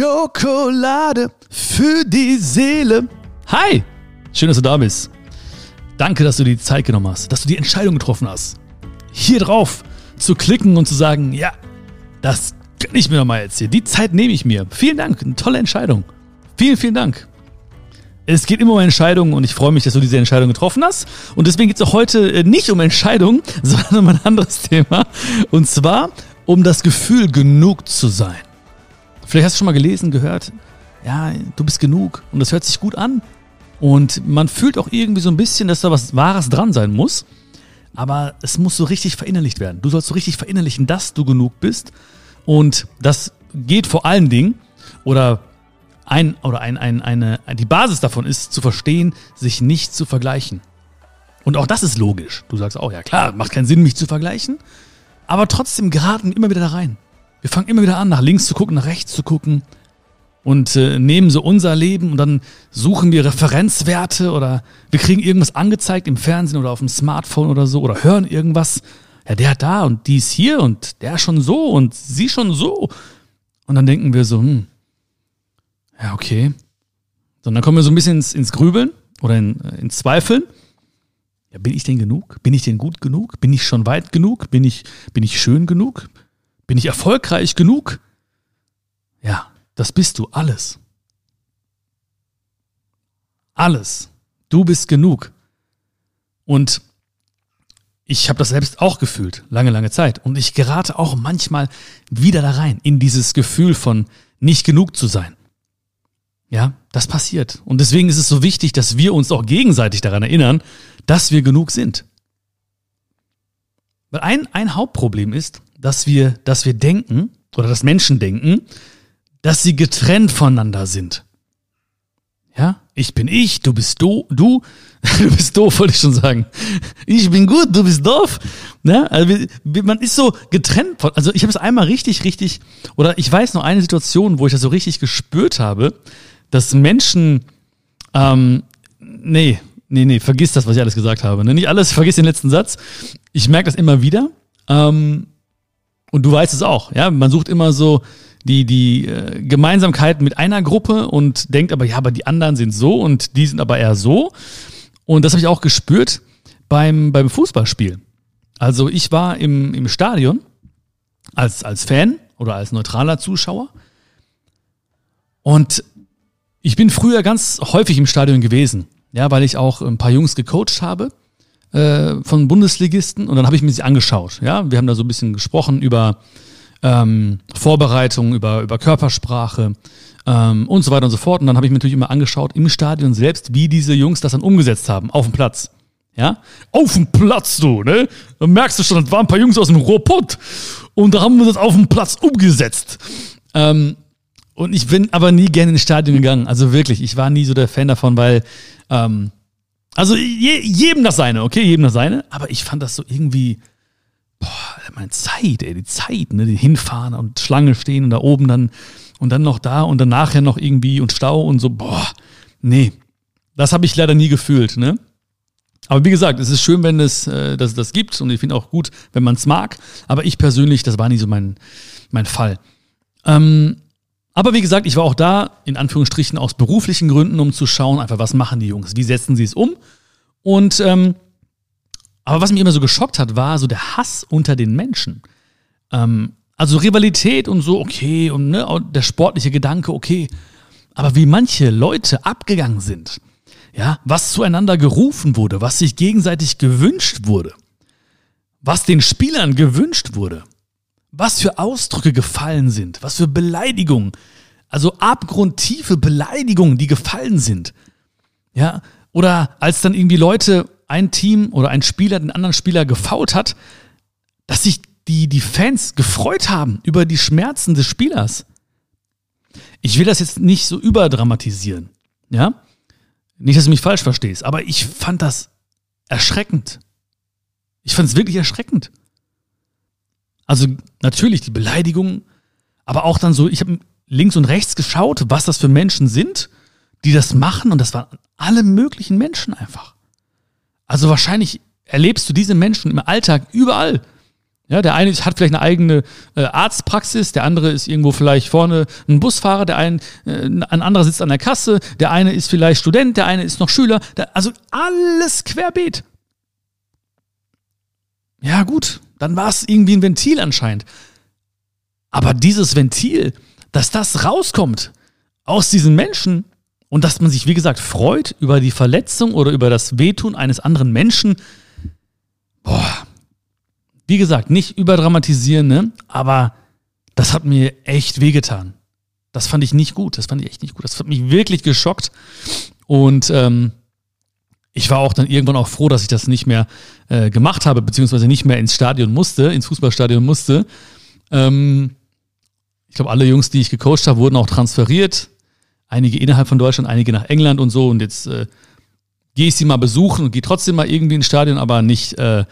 Schokolade für die Seele. Hi, schön, dass du da bist. Danke, dass du die Zeit genommen hast, dass du die Entscheidung getroffen hast. Hier drauf zu klicken und zu sagen, ja, das kann ich mir doch mal erzählen. Die Zeit nehme ich mir. Vielen Dank, eine tolle Entscheidung. Vielen, vielen Dank. Es geht immer um Entscheidungen und ich freue mich, dass du diese Entscheidung getroffen hast. Und deswegen geht es auch heute äh, nicht um Entscheidungen, sondern um ein anderes Thema. Und zwar um das Gefühl, genug zu sein. Vielleicht hast du schon mal gelesen, gehört, ja, du bist genug und das hört sich gut an. Und man fühlt auch irgendwie so ein bisschen, dass da was Wahres dran sein muss. Aber es muss so richtig verinnerlicht werden. Du sollst so richtig verinnerlichen, dass du genug bist. Und das geht vor allen Dingen, oder ein, oder ein, ein, eine, die Basis davon ist, zu verstehen, sich nicht zu vergleichen. Und auch das ist logisch. Du sagst auch, ja klar, macht keinen Sinn, mich zu vergleichen. Aber trotzdem geraten immer wieder da rein. Wir fangen immer wieder an, nach links zu gucken, nach rechts zu gucken und äh, nehmen so unser Leben und dann suchen wir Referenzwerte oder wir kriegen irgendwas angezeigt im Fernsehen oder auf dem Smartphone oder so oder hören irgendwas. Ja, der da und die ist hier und der schon so und sie schon so. Und dann denken wir so, hm, ja, okay. So, und dann kommen wir so ein bisschen ins, ins Grübeln oder in, äh, ins Zweifeln. Ja, bin ich denn genug? Bin ich denn gut genug? Bin ich schon weit genug? Bin ich, bin ich schön genug? Bin ich erfolgreich genug? Ja, das bist du alles. Alles. Du bist genug. Und ich habe das selbst auch gefühlt, lange, lange Zeit. Und ich gerate auch manchmal wieder da rein, in dieses Gefühl von nicht genug zu sein. Ja, das passiert. Und deswegen ist es so wichtig, dass wir uns auch gegenseitig daran erinnern, dass wir genug sind. Weil ein, ein Hauptproblem ist, dass wir, dass wir denken, oder dass Menschen denken, dass sie getrennt voneinander sind. Ja, ich bin ich, du bist du, du, du bist doof, wollte ich schon sagen. Ich bin gut, du bist doof. Ja, also man ist so getrennt von, also ich habe es einmal richtig, richtig, oder ich weiß noch eine Situation, wo ich das so richtig gespürt habe, dass Menschen, ähm, nee, nee, nee, vergiss das, was ich alles gesagt habe. Ne? Nicht alles, vergiss den letzten Satz. Ich merke das immer wieder. Ähm, und du weißt es auch, ja, man sucht immer so die, die äh, Gemeinsamkeiten mit einer Gruppe und denkt aber, ja, aber die anderen sind so und die sind aber eher so. Und das habe ich auch gespürt beim, beim Fußballspiel. Also ich war im, im Stadion als, als Fan oder als neutraler Zuschauer. Und ich bin früher ganz häufig im Stadion gewesen, ja, weil ich auch ein paar Jungs gecoacht habe äh, von Bundesligisten und dann habe ich mir sie angeschaut. Ja, wir haben da so ein bisschen gesprochen über ähm, Vorbereitung, über, über Körpersprache ähm, und so weiter und so fort. Und dann habe ich mir natürlich immer angeschaut im Stadion selbst, wie diese Jungs das dann umgesetzt haben, auf dem Platz. Ja? Auf dem Platz, du, ne? Da merkst du schon, das waren ein paar Jungs aus dem Ruhrpott und da haben wir das auf dem Platz umgesetzt. Ähm, und ich bin aber nie gerne ins Stadion gegangen. Also wirklich, ich war nie so der Fan davon, weil ähm, also je, jedem das seine, okay, jedem das seine. Aber ich fand das so irgendwie, boah, meine Zeit, ey, die Zeit, ne, die hinfahren und Schlange stehen und da oben dann und dann noch da und dann nachher noch irgendwie und Stau und so, boah, nee, das habe ich leider nie gefühlt, ne? Aber wie gesagt, es ist schön, wenn es äh, das, das gibt und ich finde auch gut, wenn man es mag. Aber ich persönlich, das war nie so mein, mein Fall. Ähm, aber wie gesagt, ich war auch da, in Anführungsstrichen aus beruflichen Gründen, um zu schauen, einfach, was machen die Jungs, wie setzen sie es um. Und ähm, aber was mich immer so geschockt hat, war so der Hass unter den Menschen. Ähm, also Rivalität und so, okay, und ne, der sportliche Gedanke, okay. Aber wie manche Leute abgegangen sind, ja, was zueinander gerufen wurde, was sich gegenseitig gewünscht wurde, was den Spielern gewünscht wurde, was für Ausdrücke gefallen sind, was für Beleidigungen, also abgrundtiefe Beleidigungen, die gefallen sind. Ja, oder als dann irgendwie Leute, ein Team oder ein Spieler den anderen Spieler gefault hat, dass sich die, die Fans gefreut haben über die Schmerzen des Spielers. Ich will das jetzt nicht so überdramatisieren, ja? Nicht, dass du mich falsch verstehst, aber ich fand das erschreckend. Ich fand es wirklich erschreckend. Also natürlich die Beleidigung, aber auch dann so, ich habe links und rechts geschaut, was das für Menschen sind, die das machen und das waren alle möglichen Menschen einfach. Also wahrscheinlich erlebst du diese Menschen im Alltag überall. Ja, der eine hat vielleicht eine eigene äh, Arztpraxis, der andere ist irgendwo vielleicht vorne ein Busfahrer, der ein, äh, ein anderer sitzt an der Kasse, der eine ist vielleicht Student, der eine ist noch Schüler, der, also alles querbeet. Ja, gut, dann war es irgendwie ein Ventil anscheinend. Aber dieses Ventil, dass das rauskommt aus diesen Menschen und dass man sich, wie gesagt, freut über die Verletzung oder über das Wehtun eines anderen Menschen, boah, wie gesagt, nicht überdramatisieren, ne? aber das hat mir echt wehgetan. Das fand ich nicht gut. Das fand ich echt nicht gut. Das hat mich wirklich geschockt. Und ähm, ich war auch dann irgendwann auch froh, dass ich das nicht mehr äh, gemacht habe, beziehungsweise nicht mehr ins Stadion musste, ins Fußballstadion musste. Ähm, ich glaube, alle Jungs, die ich gecoacht habe, wurden auch transferiert. Einige innerhalb von Deutschland, einige nach England und so. Und jetzt äh, gehe ich sie mal besuchen und gehe trotzdem mal irgendwie ins Stadion, aber nicht, äh,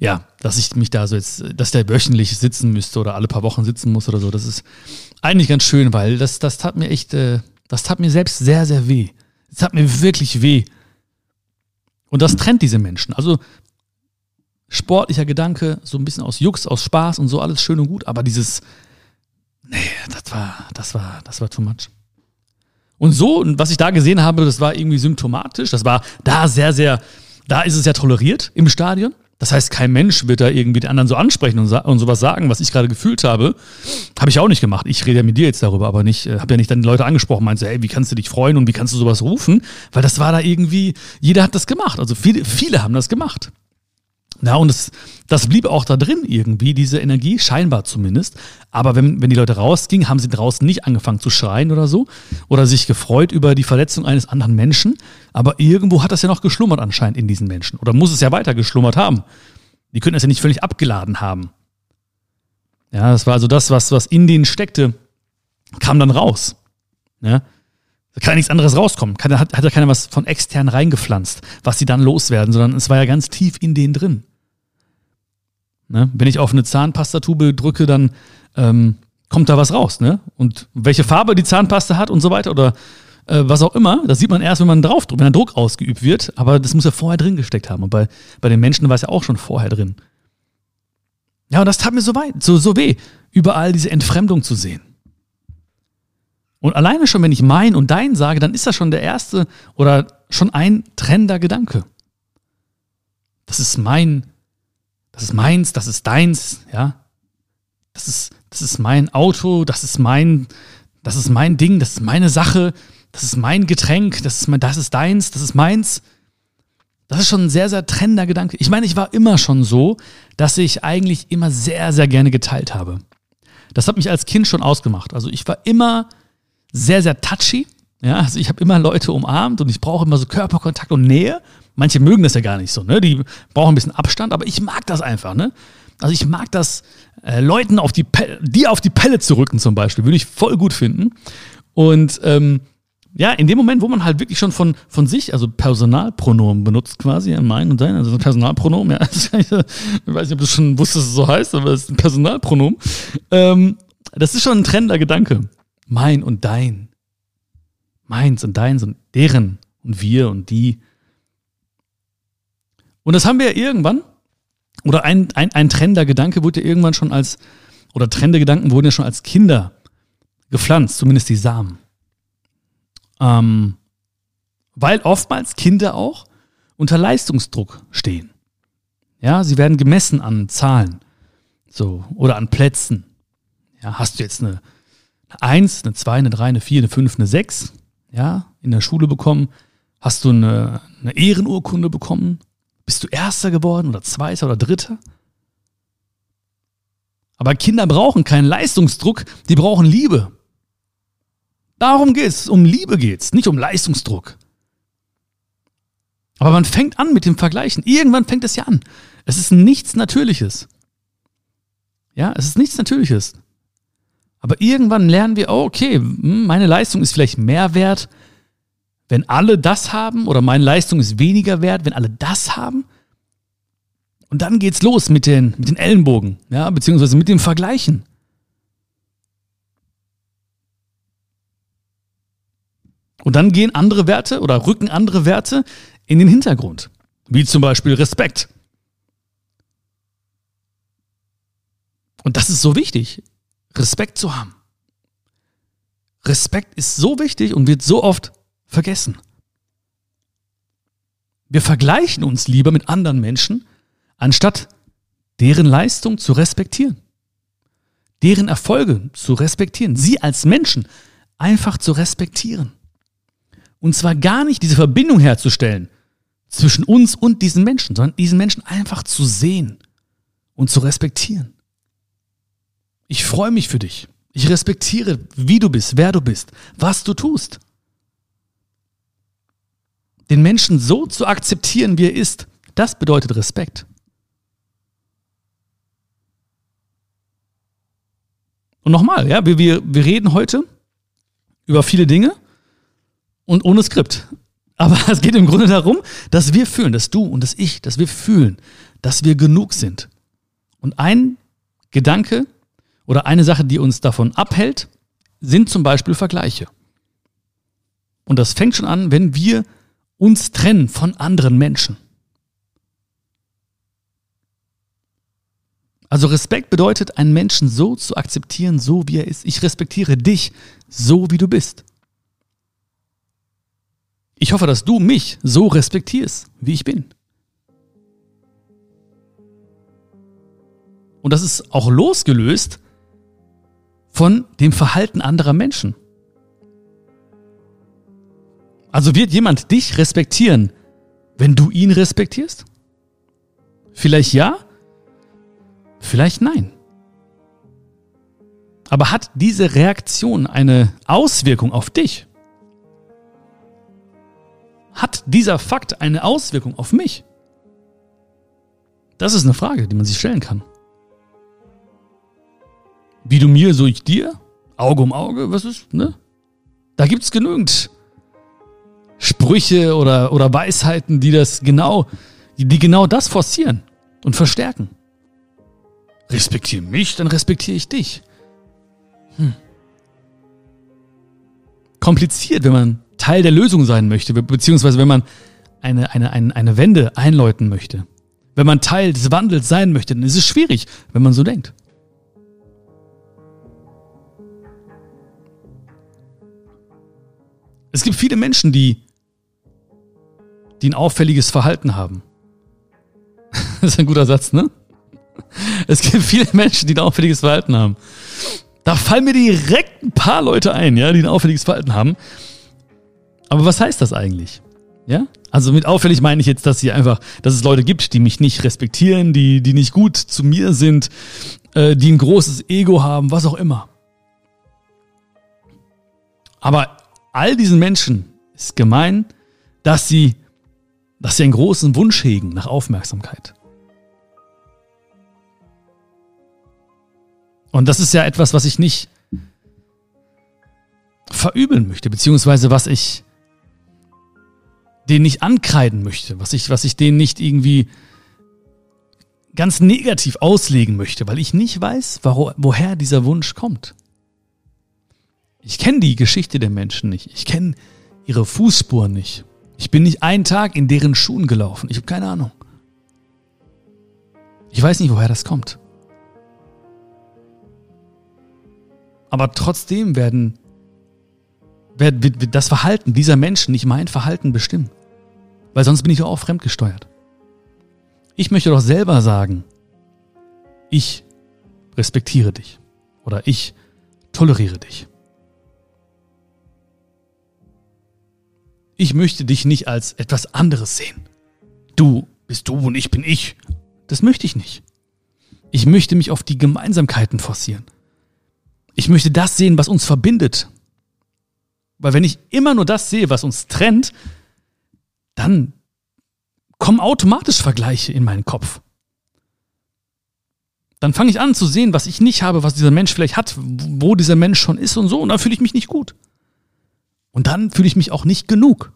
ja, dass ich mich da so jetzt, dass der wöchentlich sitzen müsste oder alle paar Wochen sitzen muss oder so. Das ist eigentlich ganz schön, weil das, das tat mir echt, äh, das tat mir selbst sehr, sehr weh. Das tat mir wirklich weh. Und das trennt diese Menschen. Also sportlicher Gedanke, so ein bisschen aus Jux, aus Spaß und so, alles schön und gut, aber dieses, nee, das war, das war, das war too much. Und so, was ich da gesehen habe, das war irgendwie symptomatisch. Das war da sehr, sehr, da ist es ja toleriert im Stadion. Das heißt, kein Mensch wird da irgendwie den anderen so ansprechen und, und sowas sagen, was ich gerade gefühlt habe. Habe ich auch nicht gemacht. Ich rede ja mit dir jetzt darüber, aber nicht, äh, habe ja nicht dann die Leute angesprochen, meinte, ey, wie kannst du dich freuen und wie kannst du sowas rufen? Weil das war da irgendwie, jeder hat das gemacht. Also viele, viele haben das gemacht. Ja, und das, das blieb auch da drin irgendwie, diese Energie, scheinbar zumindest. Aber wenn, wenn die Leute rausgingen, haben sie draußen nicht angefangen zu schreien oder so oder sich gefreut über die Verletzung eines anderen Menschen. Aber irgendwo hat das ja noch geschlummert anscheinend in diesen Menschen. Oder muss es ja weiter geschlummert haben. Die könnten es ja nicht völlig abgeladen haben. Ja, das war also das, was, was in denen steckte, kam dann raus. Ja. Da kann ja nichts anderes rauskommen. Kann, hat, hat ja keiner was von extern reingepflanzt, was sie dann loswerden, sondern es war ja ganz tief in denen drin. Ne? Wenn ich auf eine Zahnpastatube drücke, dann ähm, kommt da was raus. Ne? Und welche Farbe die Zahnpasta hat und so weiter oder äh, was auch immer, das sieht man erst, wenn man drauf drückt, wenn ein Druck ausgeübt wird. Aber das muss ja vorher drin gesteckt haben. Und bei, bei den Menschen war es ja auch schon vorher drin. Ja, und das tat mir so weit, so, so weh, überall diese Entfremdung zu sehen. Und alleine schon, wenn ich mein und dein sage, dann ist das schon der erste oder schon ein trennender Gedanke. Das ist mein, das ist meins, das ist deins, ja. Das ist, das ist mein Auto, das ist mein, das ist mein Ding, das ist meine Sache, das ist mein Getränk, das ist, mein, das ist deins, das ist meins. Das ist schon ein sehr, sehr trennender Gedanke. Ich meine, ich war immer schon so, dass ich eigentlich immer sehr, sehr gerne geteilt habe. Das hat mich als Kind schon ausgemacht. Also ich war immer sehr, sehr touchy. Ja, also ich habe immer Leute umarmt und ich brauche immer so Körperkontakt und Nähe. Manche mögen das ja gar nicht so, ne? Die brauchen ein bisschen Abstand, aber ich mag das einfach, ne? Also ich mag das, äh, Leuten auf die Pelle, die auf die Pelle zu rücken zum Beispiel, würde ich voll gut finden. Und ähm, ja, in dem Moment, wo man halt wirklich schon von, von sich, also Personalpronomen benutzt quasi, ja, mein und dein, also Personalpronomen, ja, ich weiß nicht, ob du schon wusstest, dass es so heißt, aber es ist ein Personalpronomen. Ähm, das ist schon ein trennender Gedanke. Mein und dein. Meins und deins und deren und wir und die. Und das haben wir ja irgendwann, oder ein, ein, ein trennender Gedanke wurde ja irgendwann schon als, oder trennende Gedanken wurden ja schon als Kinder gepflanzt, zumindest die Samen. Ähm, weil oftmals Kinder auch unter Leistungsdruck stehen. Ja, sie werden gemessen an Zahlen. So, oder an Plätzen. Ja, hast du jetzt eine eine 1, eine 2, eine 3, eine 4, eine 5, eine 6, ja, in der Schule bekommen? Hast du eine, eine Ehrenurkunde bekommen? Bist du Erster geworden oder Zweiter oder Dritter? Aber Kinder brauchen keinen Leistungsdruck, die brauchen Liebe. Darum geht's, um Liebe geht's, nicht um Leistungsdruck. Aber man fängt an mit dem Vergleichen. Irgendwann fängt es ja an. Es ist nichts Natürliches. Ja, es ist nichts Natürliches. Aber irgendwann lernen wir, oh, okay, hm, meine Leistung ist vielleicht mehr wert, wenn alle das haben, oder meine Leistung ist weniger wert, wenn alle das haben. Und dann geht's los mit den, mit den Ellenbogen, ja, beziehungsweise mit dem Vergleichen. Und dann gehen andere Werte oder rücken andere Werte in den Hintergrund. Wie zum Beispiel Respekt. Und das ist so wichtig, Respekt zu haben. Respekt ist so wichtig und wird so oft vergessen. Wir vergleichen uns lieber mit anderen Menschen, anstatt deren Leistung zu respektieren, deren Erfolge zu respektieren, sie als Menschen einfach zu respektieren. Und zwar gar nicht diese Verbindung herzustellen zwischen uns und diesen Menschen, sondern diesen Menschen einfach zu sehen und zu respektieren. Ich freue mich für dich. Ich respektiere, wie du bist, wer du bist, was du tust. Den Menschen so zu akzeptieren, wie er ist, das bedeutet Respekt. Und nochmal, ja, wir, wir, wir reden heute über viele Dinge und ohne Skript. Aber es geht im Grunde darum, dass wir fühlen, dass du und dass ich, dass wir fühlen, dass wir genug sind. Und ein Gedanke oder eine Sache, die uns davon abhält, sind zum Beispiel Vergleiche. Und das fängt schon an, wenn wir uns trennen von anderen Menschen. Also Respekt bedeutet, einen Menschen so zu akzeptieren, so wie er ist. Ich respektiere dich, so wie du bist. Ich hoffe, dass du mich so respektierst, wie ich bin. Und das ist auch losgelöst von dem Verhalten anderer Menschen. Also wird jemand dich respektieren, wenn du ihn respektierst? Vielleicht ja, vielleicht nein. Aber hat diese Reaktion eine Auswirkung auf dich? Hat dieser Fakt eine Auswirkung auf mich? Das ist eine Frage, die man sich stellen kann. Wie du mir, so ich dir? Auge um Auge, was ist, ne? Da gibt's genügend Sprüche oder, oder Weisheiten, die das genau, die genau das forcieren und verstärken. Respektiere mich, dann respektiere ich dich. Hm. Kompliziert, wenn man Teil der Lösung sein möchte, beziehungsweise wenn man eine, eine, eine, eine Wende einläuten möchte. Wenn man Teil des Wandels sein möchte, dann ist es schwierig, wenn man so denkt. Es gibt viele Menschen, die, die ein auffälliges Verhalten haben. Das ist ein guter Satz, ne? Es gibt viele Menschen, die ein auffälliges Verhalten haben. Da fallen mir direkt ein paar Leute ein, ja, die ein auffälliges Verhalten haben. Aber was heißt das eigentlich? Ja? Also mit auffällig meine ich jetzt, dass sie einfach, dass es Leute gibt, die mich nicht respektieren, die, die nicht gut zu mir sind, äh, die ein großes Ego haben, was auch immer. Aber all diesen Menschen ist gemein, dass sie, dass sie einen großen Wunsch hegen nach Aufmerksamkeit. Und das ist ja etwas, was ich nicht verübeln möchte, beziehungsweise was ich den nicht ankreiden möchte, was ich, was ich denen nicht irgendwie ganz negativ auslegen möchte, weil ich nicht weiß, wo, woher dieser Wunsch kommt. Ich kenne die Geschichte der Menschen nicht. Ich kenne ihre Fußspuren nicht. Ich bin nicht einen Tag in deren Schuhen gelaufen. Ich habe keine Ahnung. Ich weiß nicht, woher das kommt. Aber trotzdem werden, wird, das Verhalten dieser Menschen nicht mein Verhalten bestimmen. Weil sonst bin ich auch fremdgesteuert. Ich möchte doch selber sagen, ich respektiere dich oder ich toleriere dich. Ich möchte dich nicht als etwas anderes sehen. Du bist du und ich bin ich. Das möchte ich nicht. Ich möchte mich auf die Gemeinsamkeiten forcieren. Ich möchte das sehen, was uns verbindet. Weil wenn ich immer nur das sehe, was uns trennt, dann kommen automatisch Vergleiche in meinen Kopf. Dann fange ich an zu sehen, was ich nicht habe, was dieser Mensch vielleicht hat, wo dieser Mensch schon ist und so, und dann fühle ich mich nicht gut. Und dann fühle ich mich auch nicht genug.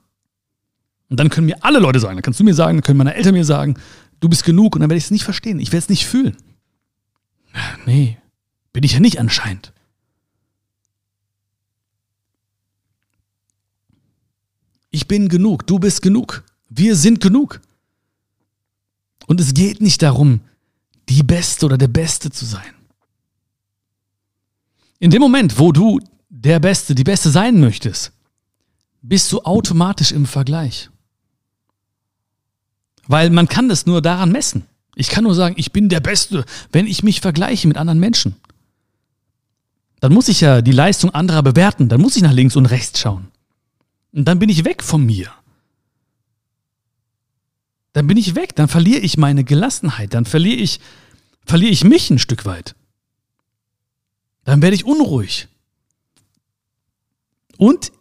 Und dann können mir alle Leute sagen, dann kannst du mir sagen, dann können meine Eltern mir sagen, du bist genug, und dann werde ich es nicht verstehen, ich werde es nicht fühlen. Nee, bin ich ja nicht anscheinend. Ich bin genug, du bist genug, wir sind genug. Und es geht nicht darum, die Beste oder der Beste zu sein. In dem Moment, wo du der Beste, die Beste sein möchtest, bist du automatisch im Vergleich. Weil man kann das nur daran messen. Ich kann nur sagen, ich bin der Beste, wenn ich mich vergleiche mit anderen Menschen. Dann muss ich ja die Leistung anderer bewerten, dann muss ich nach links und rechts schauen. Und dann bin ich weg von mir. Dann bin ich weg, dann verliere ich meine Gelassenheit, dann verliere ich, verliere ich mich ein Stück weit. Dann werde ich unruhig. Und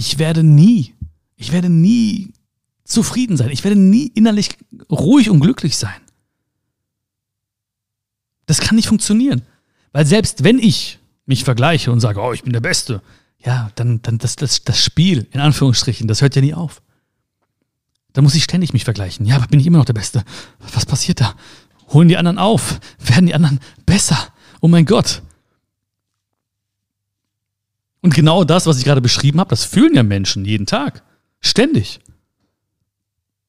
ich werde nie, ich werde nie zufrieden sein. Ich werde nie innerlich ruhig und glücklich sein. Das kann nicht funktionieren. Weil selbst wenn ich mich vergleiche und sage, oh, ich bin der Beste, ja, dann, dann das, das, das Spiel, in Anführungsstrichen, das hört ja nie auf. Da muss ich ständig mich vergleichen. Ja, aber bin ich immer noch der Beste? Was passiert da? Holen die anderen auf? Werden die anderen besser? Oh mein Gott. Und genau das, was ich gerade beschrieben habe, das fühlen ja Menschen jeden Tag. Ständig.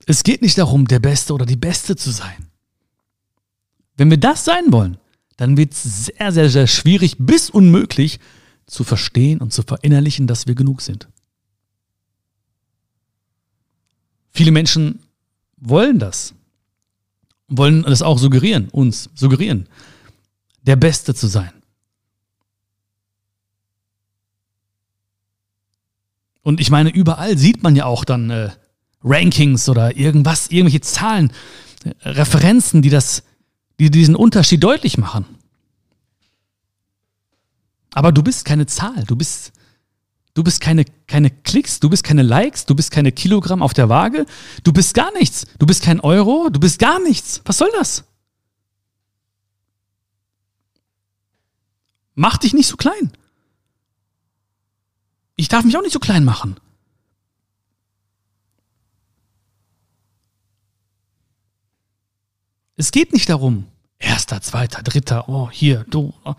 Es geht nicht darum, der Beste oder die Beste zu sein. Wenn wir das sein wollen, dann wird es sehr, sehr, sehr schwierig bis unmöglich zu verstehen und zu verinnerlichen, dass wir genug sind. Viele Menschen wollen das, wollen das auch suggerieren, uns suggerieren, der Beste zu sein. Und ich meine, überall sieht man ja auch dann äh, Rankings oder irgendwas, irgendwelche Zahlen, äh, Referenzen, die das, die diesen Unterschied deutlich machen. Aber du bist keine Zahl, du bist, du bist keine, keine Klicks, du bist keine Likes, du bist keine Kilogramm auf der Waage, du bist gar nichts, du bist kein Euro, du bist gar nichts. Was soll das? Mach dich nicht so klein. Ich darf mich auch nicht so klein machen. Es geht nicht darum, erster, zweiter, dritter, oh, hier, du. Oh.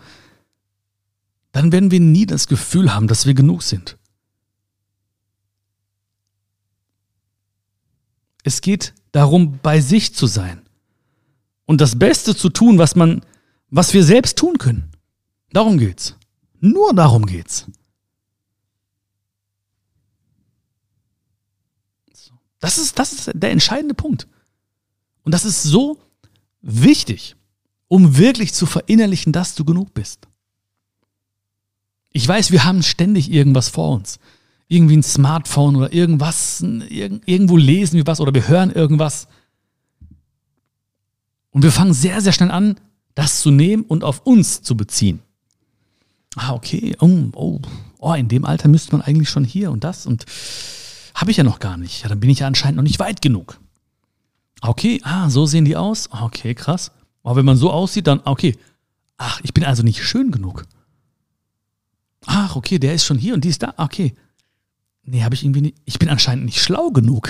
Dann werden wir nie das Gefühl haben, dass wir genug sind. Es geht darum, bei sich zu sein und das Beste zu tun, was man, was wir selbst tun können. Darum geht's. Nur darum geht's. Das ist, das ist der entscheidende Punkt. Und das ist so wichtig, um wirklich zu verinnerlichen, dass du genug bist. Ich weiß, wir haben ständig irgendwas vor uns. Irgendwie ein Smartphone oder irgendwas, irgendwo lesen wir was oder wir hören irgendwas. Und wir fangen sehr, sehr schnell an, das zu nehmen und auf uns zu beziehen. Ah, okay, oh, oh, oh in dem Alter müsste man eigentlich schon hier und das und habe ich ja noch gar nicht. Ja, dann bin ich ja anscheinend noch nicht weit genug. Okay, ah, so sehen die aus. Okay, krass. Aber wenn man so aussieht, dann, okay. Ach, ich bin also nicht schön genug. Ach, okay, der ist schon hier und die ist da. Okay. Nee, habe ich irgendwie nicht. Ich bin anscheinend nicht schlau genug.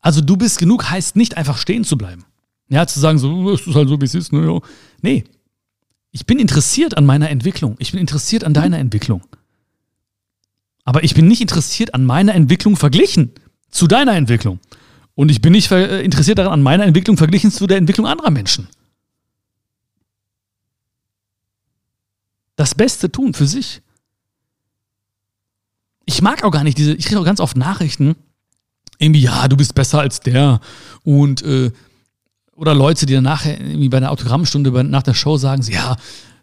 Also du bist genug heißt nicht einfach stehen zu bleiben. Ja, zu sagen, so, es ist halt so, wie es ist. Ne, nee. Ich bin interessiert an meiner Entwicklung. Ich bin interessiert an deiner Entwicklung. Aber ich bin nicht interessiert an meiner Entwicklung verglichen zu deiner Entwicklung. Und ich bin nicht äh, interessiert daran, an meiner Entwicklung verglichen zu der Entwicklung anderer Menschen. Das Beste tun für sich. Ich mag auch gar nicht diese, ich kriege auch ganz oft Nachrichten, irgendwie, ja, du bist besser als der. Und, äh, oder Leute, die dann nachher irgendwie bei einer Autogrammstunde nach der Show sagen, ja,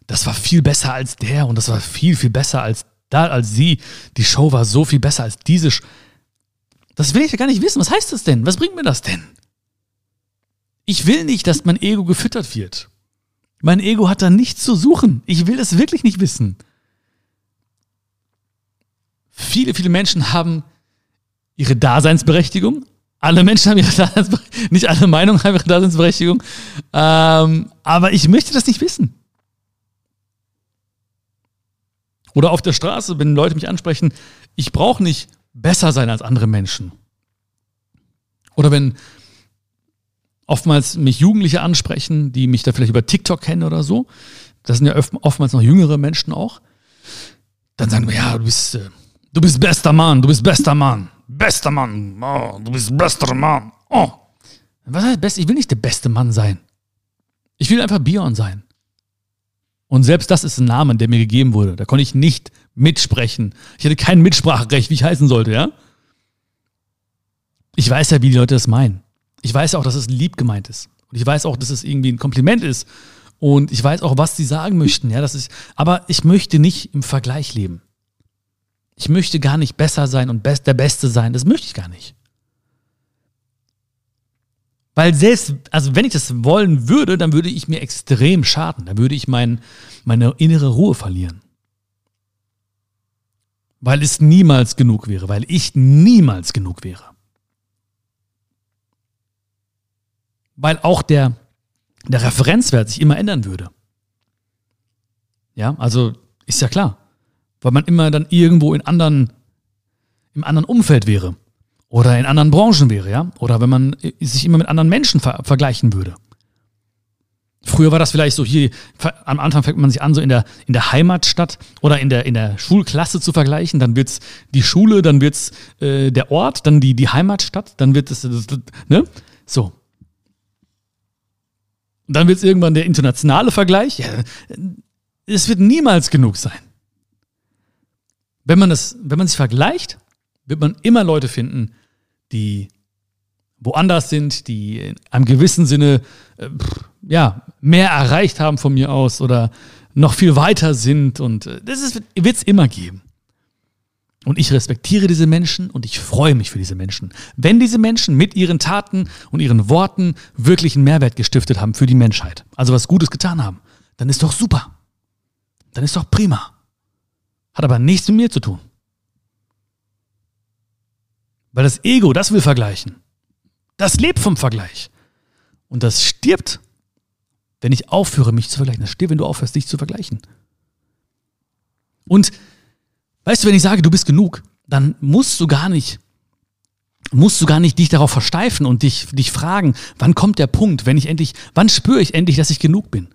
das war viel besser als der und das war viel, viel besser als da als sie, die Show war so viel besser als diese. Sch das will ich ja gar nicht wissen. Was heißt das denn? Was bringt mir das denn? Ich will nicht, dass mein Ego gefüttert wird. Mein Ego hat da nichts zu suchen. Ich will das wirklich nicht wissen. Viele, viele Menschen haben ihre Daseinsberechtigung. Alle Menschen haben ihre Daseinsberechtigung. Nicht alle Meinungen haben ihre Daseinsberechtigung. Ähm, aber ich möchte das nicht wissen. Oder auf der Straße, wenn Leute mich ansprechen, ich brauche nicht besser sein als andere Menschen. Oder wenn oftmals mich Jugendliche ansprechen, die mich da vielleicht über TikTok kennen oder so, das sind ja oftmals noch jüngere Menschen auch, dann sagen wir, ja, du bist, äh, du bist bester Mann, du bist bester Mann, bester Mann, oh, du bist bester Mann. Oh. Was heißt best? Ich will nicht der beste Mann sein. Ich will einfach Björn sein. Und selbst das ist ein Name, der mir gegeben wurde. Da konnte ich nicht mitsprechen. Ich hatte kein Mitspracherecht, wie ich heißen sollte, ja? Ich weiß ja, wie die Leute das meinen. Ich weiß auch, dass es lieb gemeint ist. Und ich weiß auch, dass es irgendwie ein Kompliment ist. Und ich weiß auch, was sie sagen möchten, ja, das ist, aber ich möchte nicht im Vergleich leben. Ich möchte gar nicht besser sein und best, der Beste sein. Das möchte ich gar nicht. Weil selbst, also wenn ich das wollen würde, dann würde ich mir extrem schaden. Dann würde ich mein, meine innere Ruhe verlieren. Weil es niemals genug wäre, weil ich niemals genug wäre. Weil auch der, der Referenzwert sich immer ändern würde. Ja, also ist ja klar. Weil man immer dann irgendwo in anderen, im anderen Umfeld wäre. Oder in anderen Branchen wäre, ja? Oder wenn man sich immer mit anderen Menschen ver vergleichen würde. Früher war das vielleicht so hier, am Anfang fängt man sich an, so in der, in der Heimatstadt oder in der, in der Schulklasse zu vergleichen. Dann wird's die Schule, dann wird's äh, der Ort, dann die, die Heimatstadt, dann wird es, ne? So. Dann wird's irgendwann der internationale Vergleich. Es wird niemals genug sein. Wenn man, das, wenn man sich vergleicht, wird man immer Leute finden, die woanders sind, die in einem gewissen Sinne äh, ja, mehr erreicht haben von mir aus oder noch viel weiter sind. Und äh, das wird es immer geben. Und ich respektiere diese Menschen und ich freue mich für diese Menschen. Wenn diese Menschen mit ihren Taten und ihren Worten wirklich einen Mehrwert gestiftet haben für die Menschheit, also was Gutes getan haben, dann ist doch super. Dann ist doch prima. Hat aber nichts mit mir zu tun. Weil das Ego, das will vergleichen. Das lebt vom Vergleich. Und das stirbt, wenn ich aufhöre, mich zu vergleichen. Das stirbt, wenn du aufhörst, dich zu vergleichen. Und weißt du, wenn ich sage, du bist genug, dann musst du gar nicht, musst du gar nicht dich darauf versteifen und dich, dich fragen, wann kommt der Punkt, wenn ich endlich, wann spüre ich endlich, dass ich genug bin?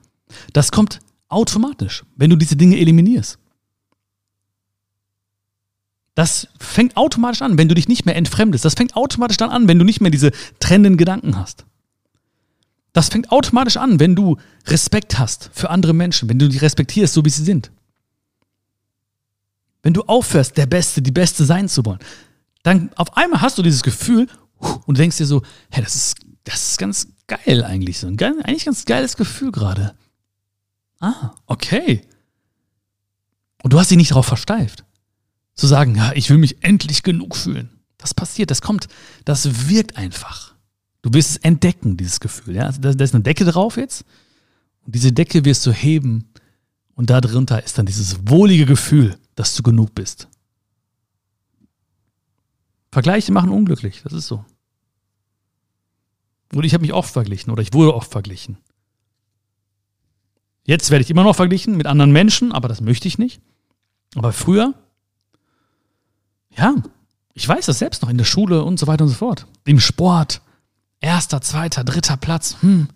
Das kommt automatisch, wenn du diese Dinge eliminierst. Das fängt automatisch an, wenn du dich nicht mehr entfremdest. Das fängt automatisch dann an, wenn du nicht mehr diese trennenden Gedanken hast. Das fängt automatisch an, wenn du Respekt hast für andere Menschen, wenn du die respektierst, so wie sie sind. Wenn du aufhörst, der Beste, die Beste sein zu wollen, dann auf einmal hast du dieses Gefühl und denkst dir so, hey, das ist, das ist ganz geil eigentlich. So ein geil, eigentlich ganz geiles Gefühl gerade. Ah, okay. Und du hast dich nicht darauf versteift zu sagen, ja, ich will mich endlich genug fühlen. Das passiert, das kommt, das wirkt einfach. Du wirst es entdecken, dieses Gefühl. Ja? Also da, da ist eine Decke drauf jetzt und diese Decke wirst du heben und darunter ist dann dieses wohlige Gefühl, dass du genug bist. Vergleiche machen unglücklich, das ist so. Und ich habe mich oft verglichen oder ich wurde oft verglichen. Jetzt werde ich immer noch verglichen mit anderen Menschen, aber das möchte ich nicht. Aber früher ja, ich weiß das selbst noch in der Schule und so weiter und so fort. Im Sport. Erster, zweiter, dritter Platz. Hm.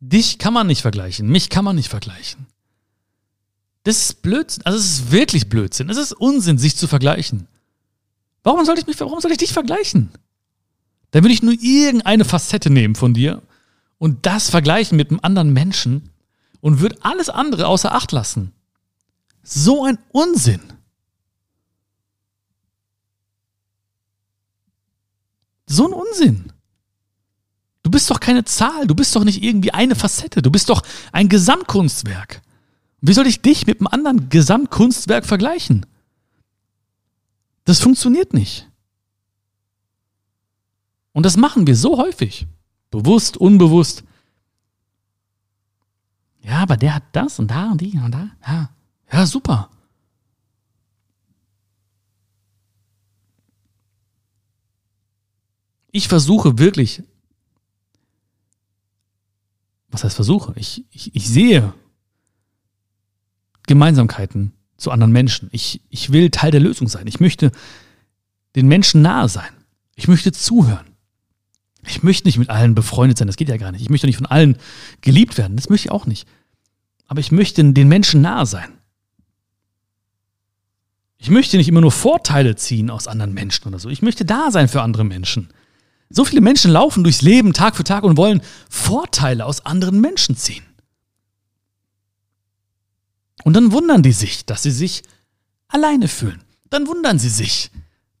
Dich kann man nicht vergleichen. Mich kann man nicht vergleichen. Das ist Blödsinn. Also es ist wirklich Blödsinn. Es ist Unsinn, sich zu vergleichen. Warum soll ich mich, warum soll ich dich vergleichen? Dann würde ich nur irgendeine Facette nehmen von dir und das vergleichen mit einem anderen Menschen und wird alles andere außer Acht lassen. So ein Unsinn. So ein Unsinn. Du bist doch keine Zahl, du bist doch nicht irgendwie eine Facette, du bist doch ein Gesamtkunstwerk. Wie soll ich dich mit einem anderen Gesamtkunstwerk vergleichen? Das funktioniert nicht. Und das machen wir so häufig. Bewusst, unbewusst. Ja, aber der hat das und da und die und da. Ja, ja super. Ich versuche wirklich, was heißt versuche? Ich, ich, ich sehe Gemeinsamkeiten zu anderen Menschen. Ich, ich will Teil der Lösung sein. Ich möchte den Menschen nahe sein. Ich möchte zuhören. Ich möchte nicht mit allen befreundet sein, das geht ja gar nicht. Ich möchte nicht von allen geliebt werden, das möchte ich auch nicht. Aber ich möchte den Menschen nahe sein. Ich möchte nicht immer nur Vorteile ziehen aus anderen Menschen oder so. Ich möchte da sein für andere Menschen. So viele Menschen laufen durchs Leben Tag für Tag und wollen Vorteile aus anderen Menschen ziehen. Und dann wundern die sich, dass sie sich alleine fühlen. Dann wundern sie sich,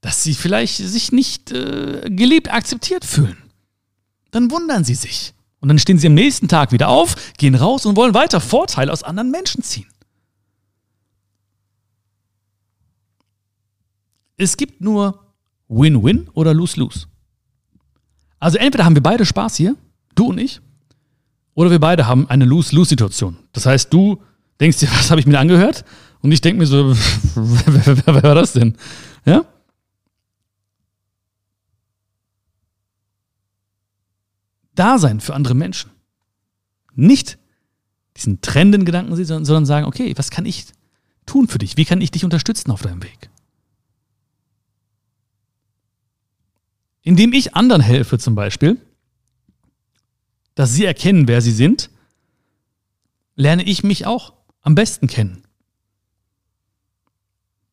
dass sie vielleicht sich nicht äh, geliebt, akzeptiert fühlen. Dann wundern sie sich. Und dann stehen sie am nächsten Tag wieder auf, gehen raus und wollen weiter Vorteile aus anderen Menschen ziehen. Es gibt nur Win-Win oder Lose-Lose. Also entweder haben wir beide Spaß hier, du und ich, oder wir beide haben eine Lose-Lose-Situation. Das heißt, du denkst dir, was habe ich mir angehört? Und ich denke mir so, wer, wer war das denn? Ja? Dasein für andere Menschen. Nicht diesen trennenden Gedanken sehen, sondern sagen, okay, was kann ich tun für dich? Wie kann ich dich unterstützen auf deinem Weg? Indem ich anderen helfe zum Beispiel, dass sie erkennen, wer sie sind, lerne ich mich auch am besten kennen.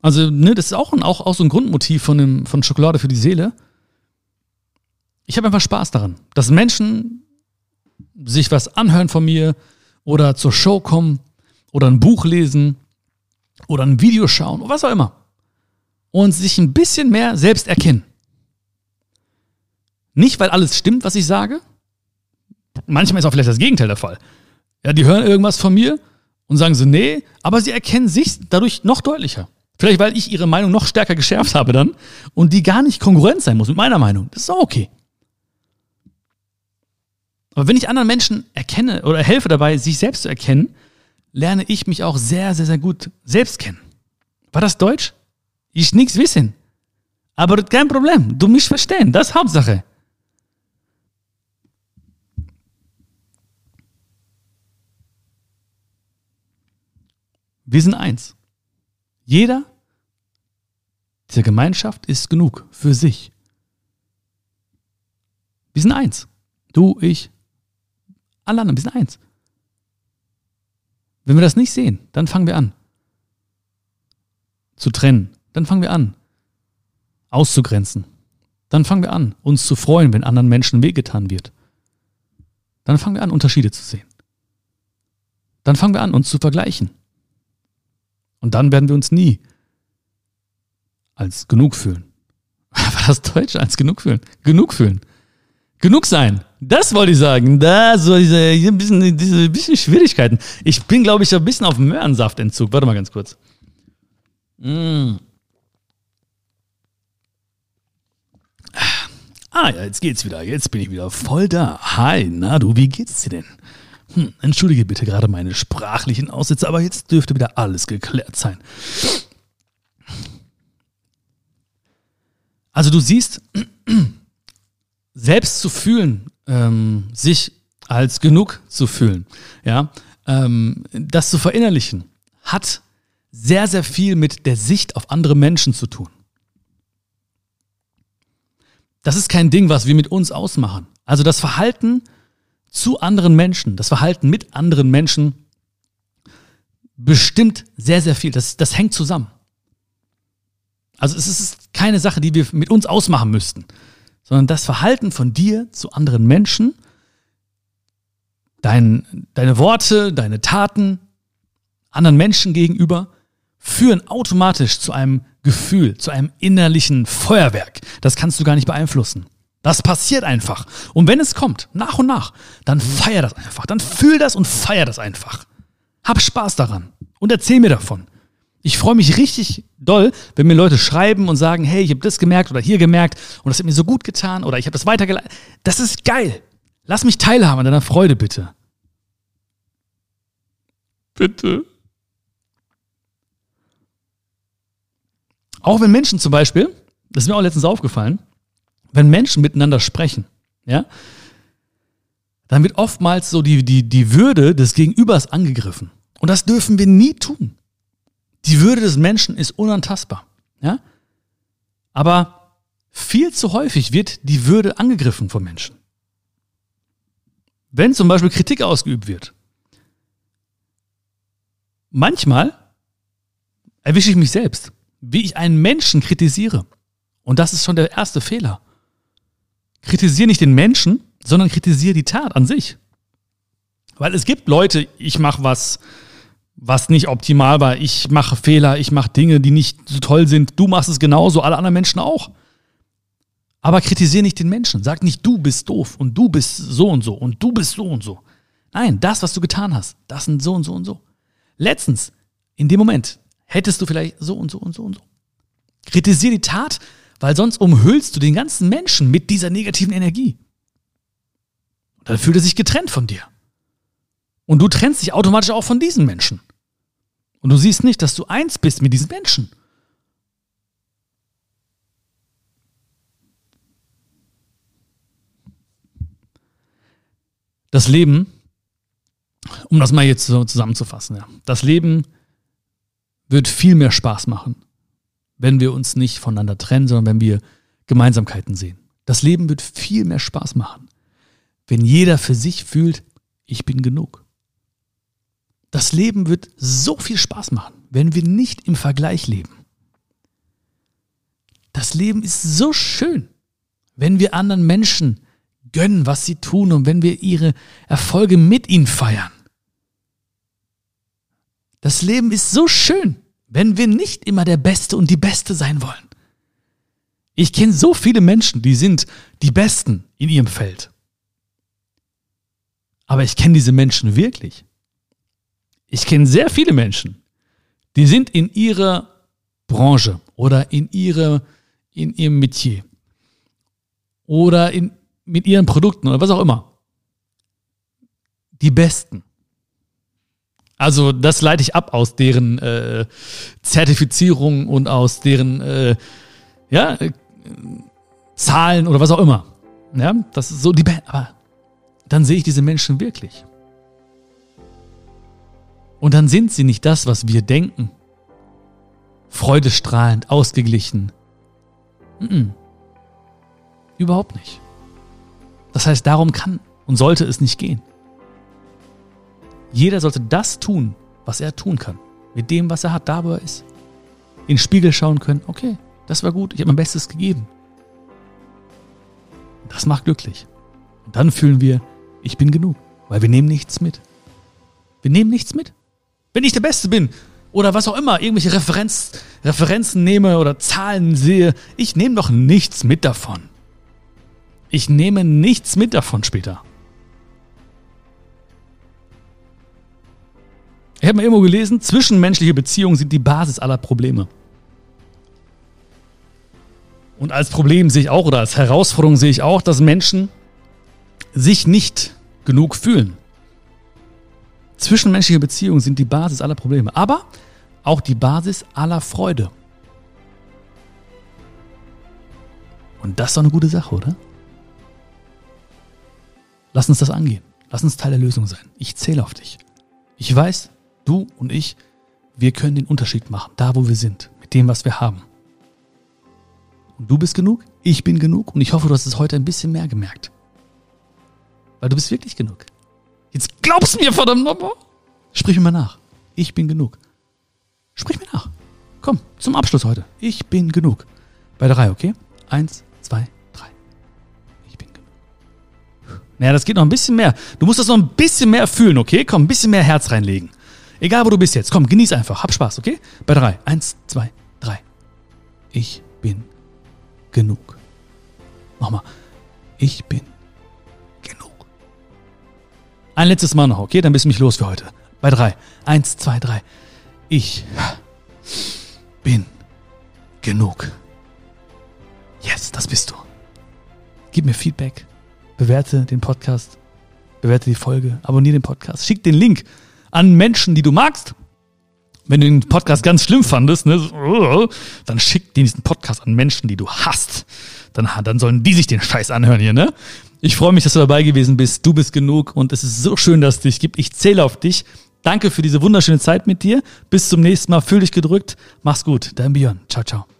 Also, ne, das ist auch, ein, auch, auch so ein Grundmotiv von, dem, von Schokolade für die Seele. Ich habe einfach Spaß daran, dass Menschen sich was anhören von mir oder zur Show kommen oder ein Buch lesen oder ein Video schauen oder was auch immer und sich ein bisschen mehr selbst erkennen. Nicht, weil alles stimmt, was ich sage. Manchmal ist auch vielleicht das Gegenteil der Fall. Ja, die hören irgendwas von mir und sagen so, nee, aber sie erkennen sich dadurch noch deutlicher. Vielleicht, weil ich ihre Meinung noch stärker geschärft habe dann und die gar nicht kongruent sein muss mit meiner Meinung. Das ist auch okay. Aber wenn ich anderen Menschen erkenne oder helfe dabei, sich selbst zu erkennen, lerne ich mich auch sehr, sehr, sehr gut selbst kennen. War das Deutsch? Ich nichts wissen. Aber kein Problem. Du mich verstehen. Das ist Hauptsache. Wir sind eins. Jeder dieser Gemeinschaft ist genug für sich. Wir sind eins. Du, ich, alle anderen, wir sind eins. Wenn wir das nicht sehen, dann fangen wir an zu trennen. Dann fangen wir an auszugrenzen. Dann fangen wir an, uns zu freuen, wenn anderen Menschen wehgetan wird. Dann fangen wir an, Unterschiede zu sehen. Dann fangen wir an, uns zu vergleichen. Und dann werden wir uns nie als genug fühlen. War das Deutsch? Als genug fühlen? Genug fühlen. Genug sein. Das wollte ich sagen. Da so diese, ein bisschen, diese bisschen Schwierigkeiten. Ich bin, glaube ich, ein bisschen auf Möhrensaftentzug. Warte mal ganz kurz. Mm. Ah ja, jetzt geht's wieder. Jetzt bin ich wieder voll da. Hi, na du, wie geht's dir denn? Hm, entschuldige bitte gerade meine sprachlichen Aussätze, aber jetzt dürfte wieder alles geklärt sein. Also du siehst, selbst zu fühlen, ähm, sich als genug zu fühlen, ja, ähm, das zu verinnerlichen, hat sehr, sehr viel mit der Sicht auf andere Menschen zu tun. Das ist kein Ding, was wir mit uns ausmachen. Also das Verhalten zu anderen Menschen, das Verhalten mit anderen Menschen bestimmt sehr, sehr viel. Das, das hängt zusammen. Also es ist keine Sache, die wir mit uns ausmachen müssten, sondern das Verhalten von dir zu anderen Menschen, dein, deine Worte, deine Taten anderen Menschen gegenüber führen automatisch zu einem Gefühl, zu einem innerlichen Feuerwerk. Das kannst du gar nicht beeinflussen. Das passiert einfach. Und wenn es kommt, nach und nach, dann feier das einfach. Dann fühl das und feier das einfach. Hab Spaß daran und erzähl mir davon. Ich freue mich richtig doll, wenn mir Leute schreiben und sagen, hey, ich habe das gemerkt oder hier gemerkt und das hat mir so gut getan oder ich habe das weitergeleitet. Das ist geil. Lass mich teilhaben an deiner Freude, bitte. Bitte. Auch wenn Menschen zum Beispiel, das ist mir auch letztens aufgefallen, wenn Menschen miteinander sprechen, ja, dann wird oftmals so die, die, die Würde des Gegenübers angegriffen. Und das dürfen wir nie tun. Die Würde des Menschen ist unantastbar. Ja? Aber viel zu häufig wird die Würde angegriffen von Menschen. Wenn zum Beispiel Kritik ausgeübt wird. Manchmal erwische ich mich selbst, wie ich einen Menschen kritisiere. Und das ist schon der erste Fehler. kritisiere nicht den Menschen, sondern kritisiere die Tat an sich. Weil es gibt Leute, ich mache was, was nicht optimal war, ich mache Fehler, ich mache Dinge, die nicht so toll sind, du machst es genauso, alle anderen Menschen auch. Aber kritisiere nicht den Menschen. Sag nicht, du bist doof und du bist so und so und du bist so und so. Nein, das, was du getan hast, das sind so und so und so. Letztens, in dem Moment, hättest du vielleicht so und so und so und so. Kritisiere die Tat, weil sonst umhüllst du den ganzen Menschen mit dieser negativen Energie. Dann fühlt er sich getrennt von dir. Und du trennst dich automatisch auch von diesen Menschen. Und du siehst nicht, dass du eins bist mit diesen Menschen. Das Leben, um das mal jetzt so zusammenzufassen, ja, das Leben wird viel mehr Spaß machen, wenn wir uns nicht voneinander trennen, sondern wenn wir Gemeinsamkeiten sehen. Das Leben wird viel mehr Spaß machen, wenn jeder für sich fühlt, ich bin genug. Das Leben wird so viel Spaß machen, wenn wir nicht im Vergleich leben. Das Leben ist so schön, wenn wir anderen Menschen gönnen, was sie tun und wenn wir ihre Erfolge mit ihnen feiern. Das Leben ist so schön, wenn wir nicht immer der Beste und die Beste sein wollen. Ich kenne so viele Menschen, die sind die Besten in ihrem Feld. Aber ich kenne diese Menschen wirklich. Ich kenne sehr viele Menschen, die sind in ihrer Branche oder in, ihre, in ihrem Metier oder in, mit ihren Produkten oder was auch immer. Die Besten. Also das leite ich ab aus deren äh, Zertifizierung und aus deren äh, ja, äh, Zahlen oder was auch immer. Ja, das ist so die Be aber dann sehe ich diese Menschen wirklich. Und dann sind sie nicht das, was wir denken. Freudestrahlend, ausgeglichen. -mm. Überhaupt nicht. Das heißt, darum kann und sollte es nicht gehen. Jeder sollte das tun, was er tun kann. Mit dem, was er hat, da wo er ist. In den Spiegel schauen können, okay, das war gut, ich habe mein Bestes gegeben. Das macht glücklich. Und dann fühlen wir, ich bin genug, weil wir nehmen nichts mit. Wir nehmen nichts mit. Wenn ich der Beste bin oder was auch immer, irgendwelche Referenz, Referenzen nehme oder Zahlen sehe, ich nehme doch nichts mit davon. Ich nehme nichts mit davon später. Ich habe mal irgendwo gelesen, zwischenmenschliche Beziehungen sind die Basis aller Probleme. Und als Problem sehe ich auch oder als Herausforderung sehe ich auch, dass Menschen sich nicht genug fühlen. Zwischenmenschliche Beziehungen sind die Basis aller Probleme, aber auch die Basis aller Freude. Und das ist doch eine gute Sache, oder? Lass uns das angehen. Lass uns Teil der Lösung sein. Ich zähle auf dich. Ich weiß, Du und ich, wir können den Unterschied machen, da wo wir sind, mit dem, was wir haben. Und du bist genug, ich bin genug und ich hoffe, du hast es heute ein bisschen mehr gemerkt. Weil du bist wirklich genug. Glaubst mir, verdammt nochmal. Sprich mir mal nach. Ich bin genug. Sprich mir nach. Komm, zum Abschluss heute. Ich bin genug. Bei drei, okay? Eins, zwei, drei. Ich bin genug. Naja, das geht noch ein bisschen mehr. Du musst das noch ein bisschen mehr fühlen, okay? Komm, ein bisschen mehr Herz reinlegen. Egal, wo du bist jetzt. Komm, genieß einfach. Hab Spaß, okay? Bei drei. Eins, zwei, drei. Ich bin genug. Nochmal. Ich bin genug. Ein letztes Mal noch, okay? Dann bist du mich los für heute. Bei drei. Eins, zwei, drei. Ich bin genug. Yes, das bist du. Gib mir Feedback. Bewerte den Podcast. Bewerte die Folge. Abonniere den Podcast. Schick den Link an Menschen, die du magst. Wenn du den Podcast ganz schlimm fandest, ne, dann schick diesen Podcast an Menschen, die du hast. Dann, dann sollen die sich den Scheiß anhören hier, ne? Ich freue mich, dass du dabei gewesen bist. Du bist genug und es ist so schön, dass es dich gibt. Ich zähle auf dich. Danke für diese wunderschöne Zeit mit dir. Bis zum nächsten Mal. Fühl dich gedrückt. Mach's gut. Dein Björn. Ciao, ciao.